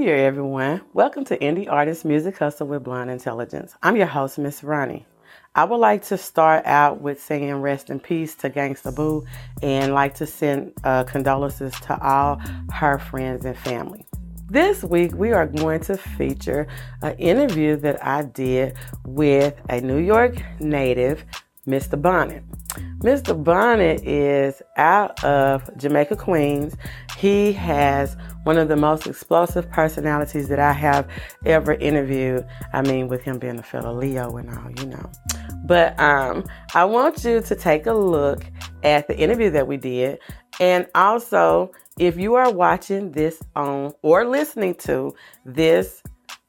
Year, everyone. Welcome to Indie Artist Music Hustle with Blonde Intelligence. I'm your host, Miss Ronnie. I would like to start out with saying rest in peace to Gangsta Boo and like to send uh, condolences to all her friends and family. This week, we are going to feature an interview that I did with a New York native, Mr. Bonnet. Mr. Bonnet is out of Jamaica, Queens. He has one of the most explosive personalities that I have ever interviewed. I mean, with him being a fellow Leo and all, you know. But um, I want you to take a look at the interview that we did. And also, if you are watching this on or listening to this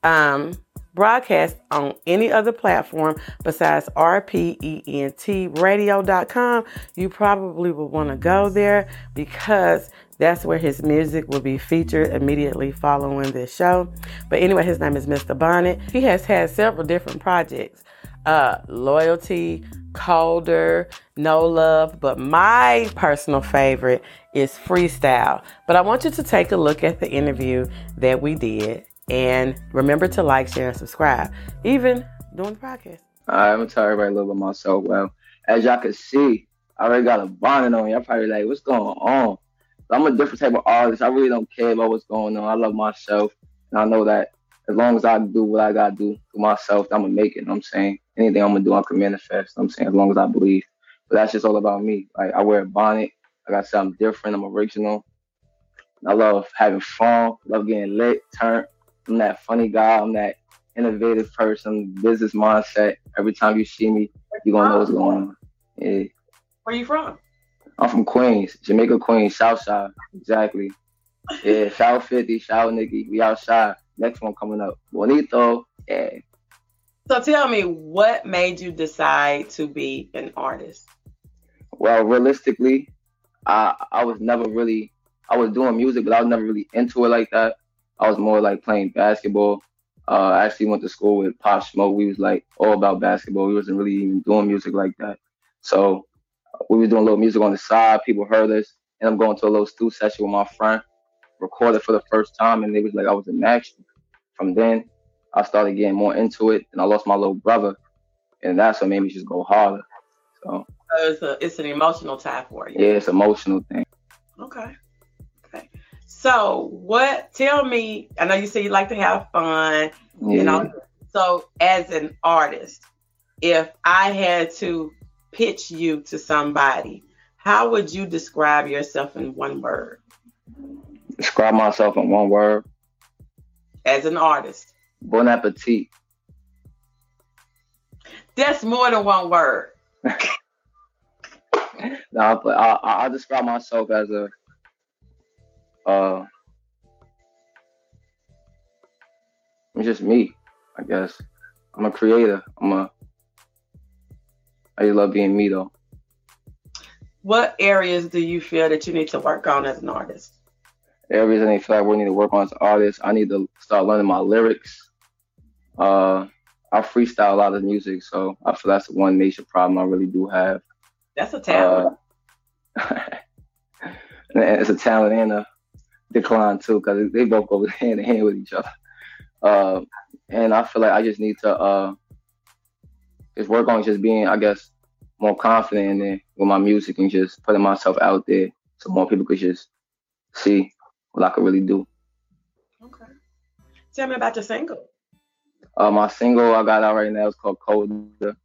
um, broadcast on any other platform besides rpentradio.com, you probably will want to go there because that's where his music will be featured immediately following this show. But anyway, his name is Mr. Bonnet. He has had several different projects. Uh, loyalty, colder, no love, but my personal favorite is freestyle. But I want you to take a look at the interview that we did and remember to like, share, and subscribe, even during the podcast. All right, I'm gonna tell everybody a little bit myself. Well, as y'all can see, I already got a bonnet on. Y'all probably like, what's going on? I'm a different type of artist. I really don't care about what's going on. I love myself, and I know that as long as I do what I gotta do for myself, I'm gonna make it. You know what I'm saying anything I'm gonna do, I can manifest. You know I'm saying as long as I believe. But that's just all about me. Like I wear a bonnet. Like I said, I'm different. I'm original. I love having fun. Love getting lit, turned. I'm that funny guy. I'm that innovative person, business mindset. Every time you see me, you're gonna know what's going on. Yeah. Where you from? I'm from Queens, Jamaica, Queens, South Side. Exactly. Yeah, South 50, South Nicky. We outside. Next one coming up. Bonito. Yeah. So tell me, what made you decide to be an artist? Well, realistically, I I was never really I was doing music, but I was never really into it like that. I was more like playing basketball. Uh, I actually went to school with Pop Smoke. We was like all about basketball. We wasn't really even doing music like that. So we was doing a little music on the side. People heard us, and I'm going to a little studio session with my friend, recorded for the first time, and they was like I was in action. From then, I started getting more into it, and I lost my little brother, and that's what made me just go harder. So, so it's a it's an emotional tie for you. Yeah, it's emotional thing. Okay. So, what? Tell me. I know you say you like to have fun. You know. So, as an artist, if I had to pitch you to somebody, how would you describe yourself in one word? Describe myself in one word. As an artist. Bon appetit. That's more than one word. no, but I, I, I describe myself as a uh, I'm just me, I guess. I'm a creator. I'm a. I just love being me though. What areas do you feel that you need to work on as an artist? Areas I feel like we need to work on as artists. I need to start learning my lyrics. Uh, I freestyle a lot of music, so I feel that's the one major problem I really do have. That's a talent. Uh, it's a talent and a decline too because they both go hand in hand with each other. Uh, and I feel like I just need to uh, just work on just being, I guess, more confident in with my music and just putting myself out there so more people could just see what I could really do. Okay. Tell me about your single. Uh, my single I got out right now is called Colder.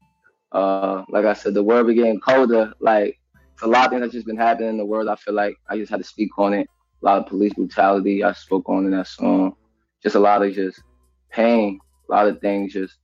Uh, like I said, the world be getting colder. Like, it's a lot of things that's just been happening in the world. I feel like I just had to speak on it a lot of police brutality I spoke on in that song. Just a lot of just pain, a lot of things. Just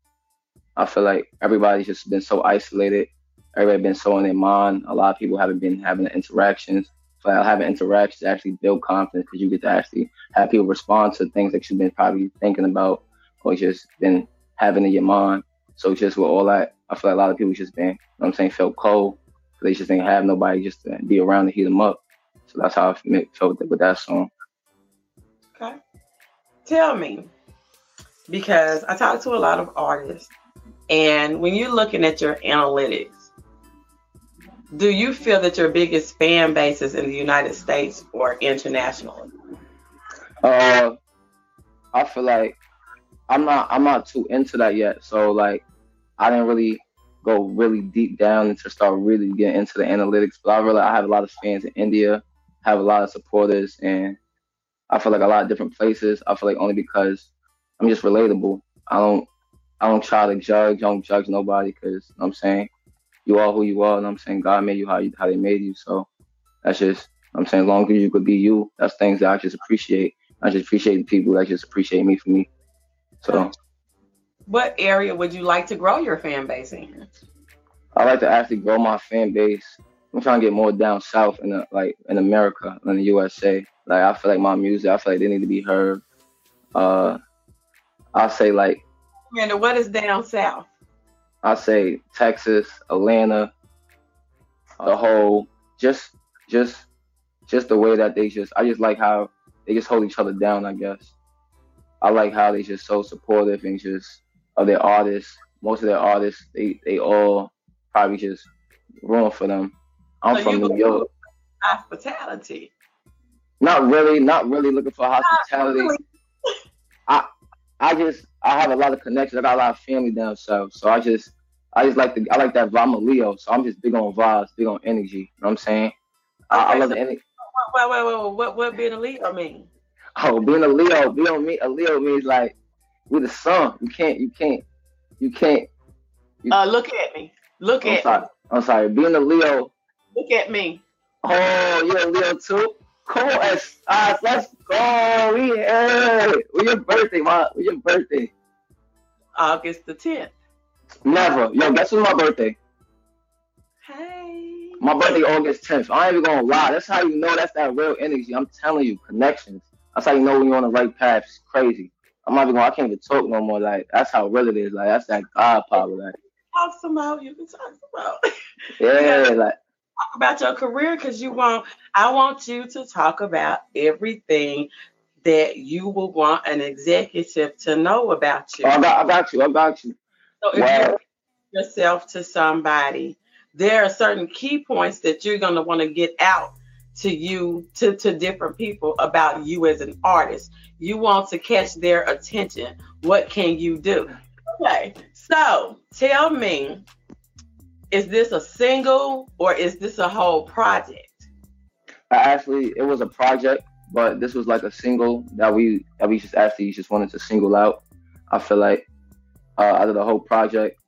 I feel like everybody's just been so isolated. Everybody been so in their mind. A lot of people haven't been having the interactions. So having interactions actually build confidence because you get to actually have people respond to things that you've been probably thinking about or just been having in your mind. So just with all that, I feel like a lot of people just been, you know I'm saying, felt cold. They just didn't have nobody just to be around to heat them up. So that's how I felt with that song. Okay. Tell me, because I talk to a lot of artists, and when you're looking at your analytics, do you feel that your biggest fan base is in the United States or internationally? Uh, I feel like I'm not I'm not too into that yet. So like I didn't really go really deep down and to start really getting into the analytics. But I really I have a lot of fans in India, have a lot of supporters, and I feel like a lot of different places. I feel like only because I'm just relatable. I don't I don't try to judge. I don't judge nobody because you know I'm saying you are who you are, and I'm saying God made you how you how they made you. So that's just I'm saying as long as you could be you, that's things that I just appreciate. I just appreciate the people that just appreciate me for me. So what area would you like to grow your fan base in? I like to actually grow my fan base. I'm trying to get more down south in the, like in America in the USA. Like I feel like my music, I feel like they need to be heard. Uh, I say like. And what is down south? I say Texas, Atlanta, the whole just just just the way that they just I just like how they just hold each other down, I guess. I like how they just so supportive and just of their artists. Most of their artists, they they all probably just ruin for them. I'm so from New York. Hospitality. Not really, not really looking for hospitality. Really. I I just I have a lot of connections. I got a lot of family down south, so I just I just like the I like that vibe. I'm a Leo, so I'm just big on vibes, big on energy. You know what I'm saying? Okay, I, I love so, the energy. Wait, wait, wait, wait, what what being a Leo mean? Oh, being a Leo, being me, a Leo means like with the sun. You can't, you can't, you can't. You, uh, look at me. Look I'm at sorry. me. I'm sorry. Being a Leo. Look at me. Oh, you're a Leo too. Cool as uh, let's go. We here. When your birthday, ma? When your birthday? August the 10th. Never. Yo, guess when's my birthday? Hey. My birthday August 10th. I ain't even gonna lie. That's how you know that's that real energy. I'm telling you, connections. That's how you know when you're on the right path. It's crazy. I'm not even going. I can't even talk no more. Like that's how real it is. Like that's that God power. Like talk some about you can talk about. Yeah, like about your career because you want. I want you to talk about everything that you will want an executive to know about you. I, got, you. I got you. So if wow. you yourself to somebody, there are certain key points that you're going to want to get out to you to, to different people about you as an artist. You want to catch their attention. What can you do? Okay, so tell me, is this a single or is this a whole project? Actually, it was a project, but this was like a single that we that we just actually just wanted to single out. I feel like uh, out of the whole project,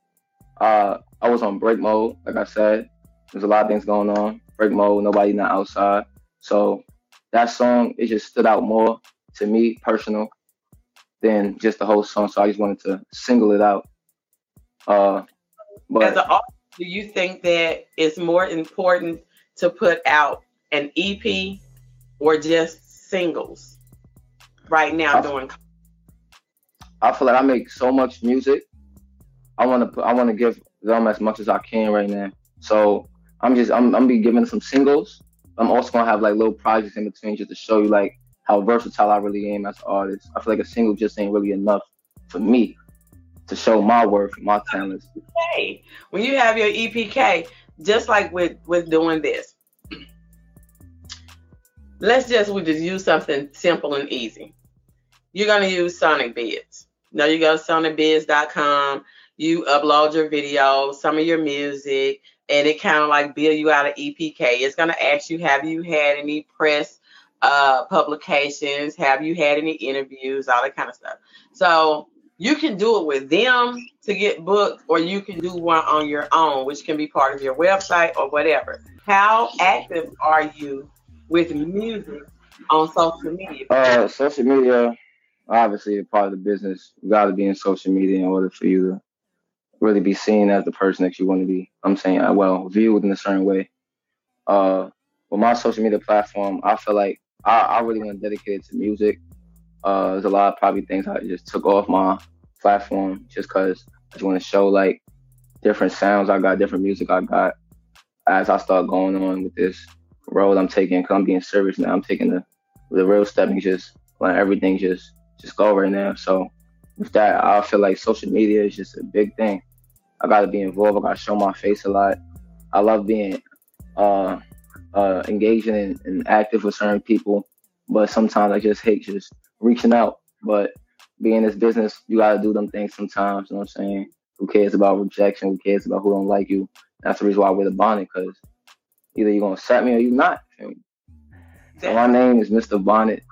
uh, I was on break mode. Like I said, there's a lot of things going on break mode, nobody not outside. So that song it just stood out more to me personal than just the whole song. So I just wanted to single it out. Uh, but as an do you think that it's more important to put out an EP or just singles right now I, doing? I feel like I make so much music. I want to I want to give them as much as I can right now. So I'm just I'm I'm be giving some singles. I'm also gonna have like little projects in between just to show you like how versatile I really am as an artist. I feel like a single just ain't really enough for me to show my worth, my talents. Hey, when you have your EPK, just like with with doing this, let's just we just use something simple and easy. You're gonna use Sonicbids. Now you go to sonicbids.com. You upload your video, some of your music, and it kind of like build you out of EPK. It's gonna ask you, have you had any press uh, publications? Have you had any interviews? All that kind of stuff. So you can do it with them to get booked, or you can do one on your own, which can be part of your website or whatever. How active are you with music on social media? Uh, social media, obviously, a part of the business. You got to be in social media in order for you to really be seen as the person that you want to be. I'm saying, uh, well, viewed in a certain way. Uh, with my social media platform, I feel like I, I really want to dedicate it to music. Uh, there's a lot of probably things I just took off my platform just because I just want to show like different sounds I got, different music I got as I start going on with this road I'm taking. Cause I'm being serious now. I'm taking the the real step and just letting everything just just go right now. So with that, I feel like social media is just a big thing. I got to be involved. I got to show my face a lot. I love being uh, uh, engaging and, and, active with certain people, but sometimes I just hate just reaching out. But being in this business, you gotta do them things sometimes. You know what I'm saying? Who cares about rejection? Who cares about who don't like you? That's the reason why I wear the bonnet, because either you're gonna accept me or you're not. So my name is Mr. Bonnet.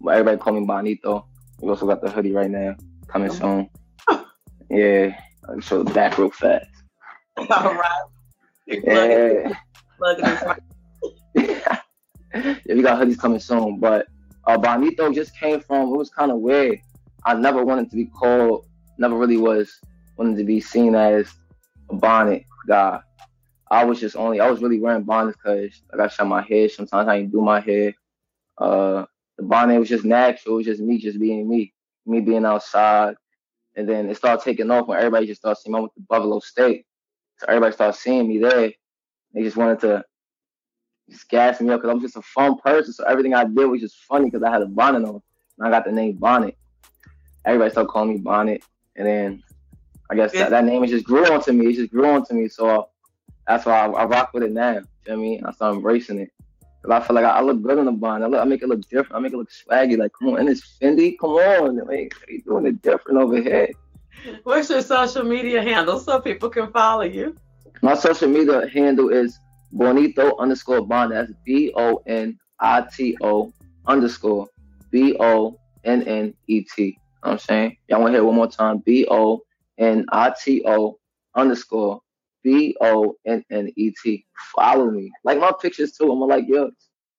But everybody call me Bonito. We also got the hoodie right now coming soon. Yeah, I'll show the back real fast. All right. Yeah. yeah, we got hoodies coming soon, but uh, Bonito just came from. It was kind of weird. I never wanted to be called. Never really was wanted to be seen as a bonnet guy. I was just only. I was really wearing bonnets because I got shot my hair. Sometimes I didn't do my hair. Uh, the bonnet was just natural. It was just me, just being me, me being outside. And then it started taking off when everybody just started seeing me with the Buffalo State. So everybody started seeing me there. They just wanted to just gas me up because I'm just a fun person. So everything I did was just funny because I had a bonnet on. And I got the name Bonnet. Everybody started calling me Bonnet. And then I guess that, that name just grew onto me. It just grew onto me. So that's why I, I rock with it now. Know what I mean? I start embracing it. Cause I feel like I, I look good in the bonnet. I, look, I make it look different. I make it look swaggy. Like, come on, and it's Fendi. Come on, like, you doing it different over here. What's your social media handle so people can follow you? My social media handle is Bonito underscore Bonnet. That's B O N I T O underscore B O N N E T. You know I'm saying? Y'all want to hear it one more time? B O N I T O underscore B O N N E T. Follow me. Like my pictures too. I'm gonna like yours.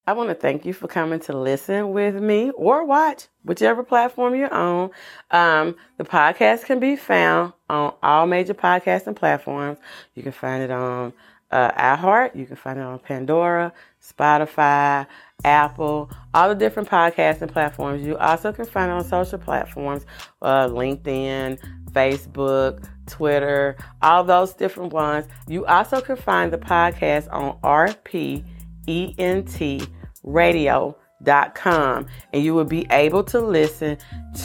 I want to thank you for coming to listen with me or watch, whichever platform you're on. Um, the podcast can be found on all major podcasting platforms. You can find it on uh, iHeart, you can find it on Pandora, Spotify, Apple, all the different podcasting platforms. You also can find it on social platforms, uh, LinkedIn, Facebook, Twitter, all those different ones. You also can find the podcast on rpentradio.com and you will be able to listen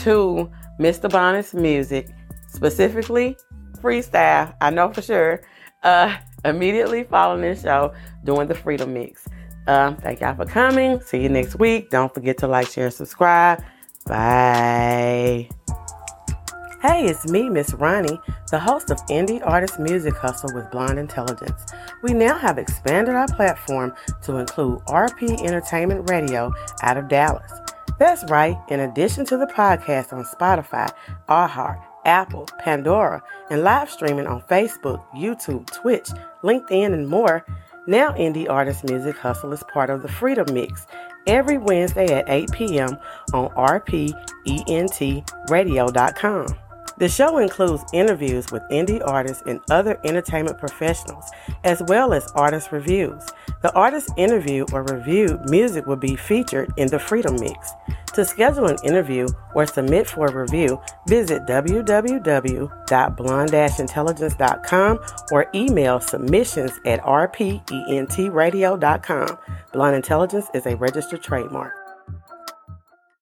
to Mr. Bonnet's music, specifically freestyle, I know for sure, uh, immediately following this show doing the Freedom Mix. Um, thank y'all for coming. See you next week. Don't forget to like, share, and subscribe. Bye. Hey, it's me, Miss Ronnie, the host of Indie Artist Music Hustle with Blonde Intelligence. We now have expanded our platform to include RP Entertainment Radio out of Dallas. That's right, in addition to the podcast on Spotify, iHeart, Apple, Pandora, and live streaming on Facebook, YouTube, Twitch, LinkedIn, and more, now Indie Artist Music Hustle is part of the Freedom Mix every Wednesday at 8 p.m. on rpentradio.com. The show includes interviews with indie artists and other entertainment professionals, as well as artist reviews. The artist interview or reviewed music will be featured in the Freedom Mix. To schedule an interview or submit for a review, visit www.blonde-intelligence.com or email submissions at rpentradio.com. Blonde Intelligence is a registered trademark.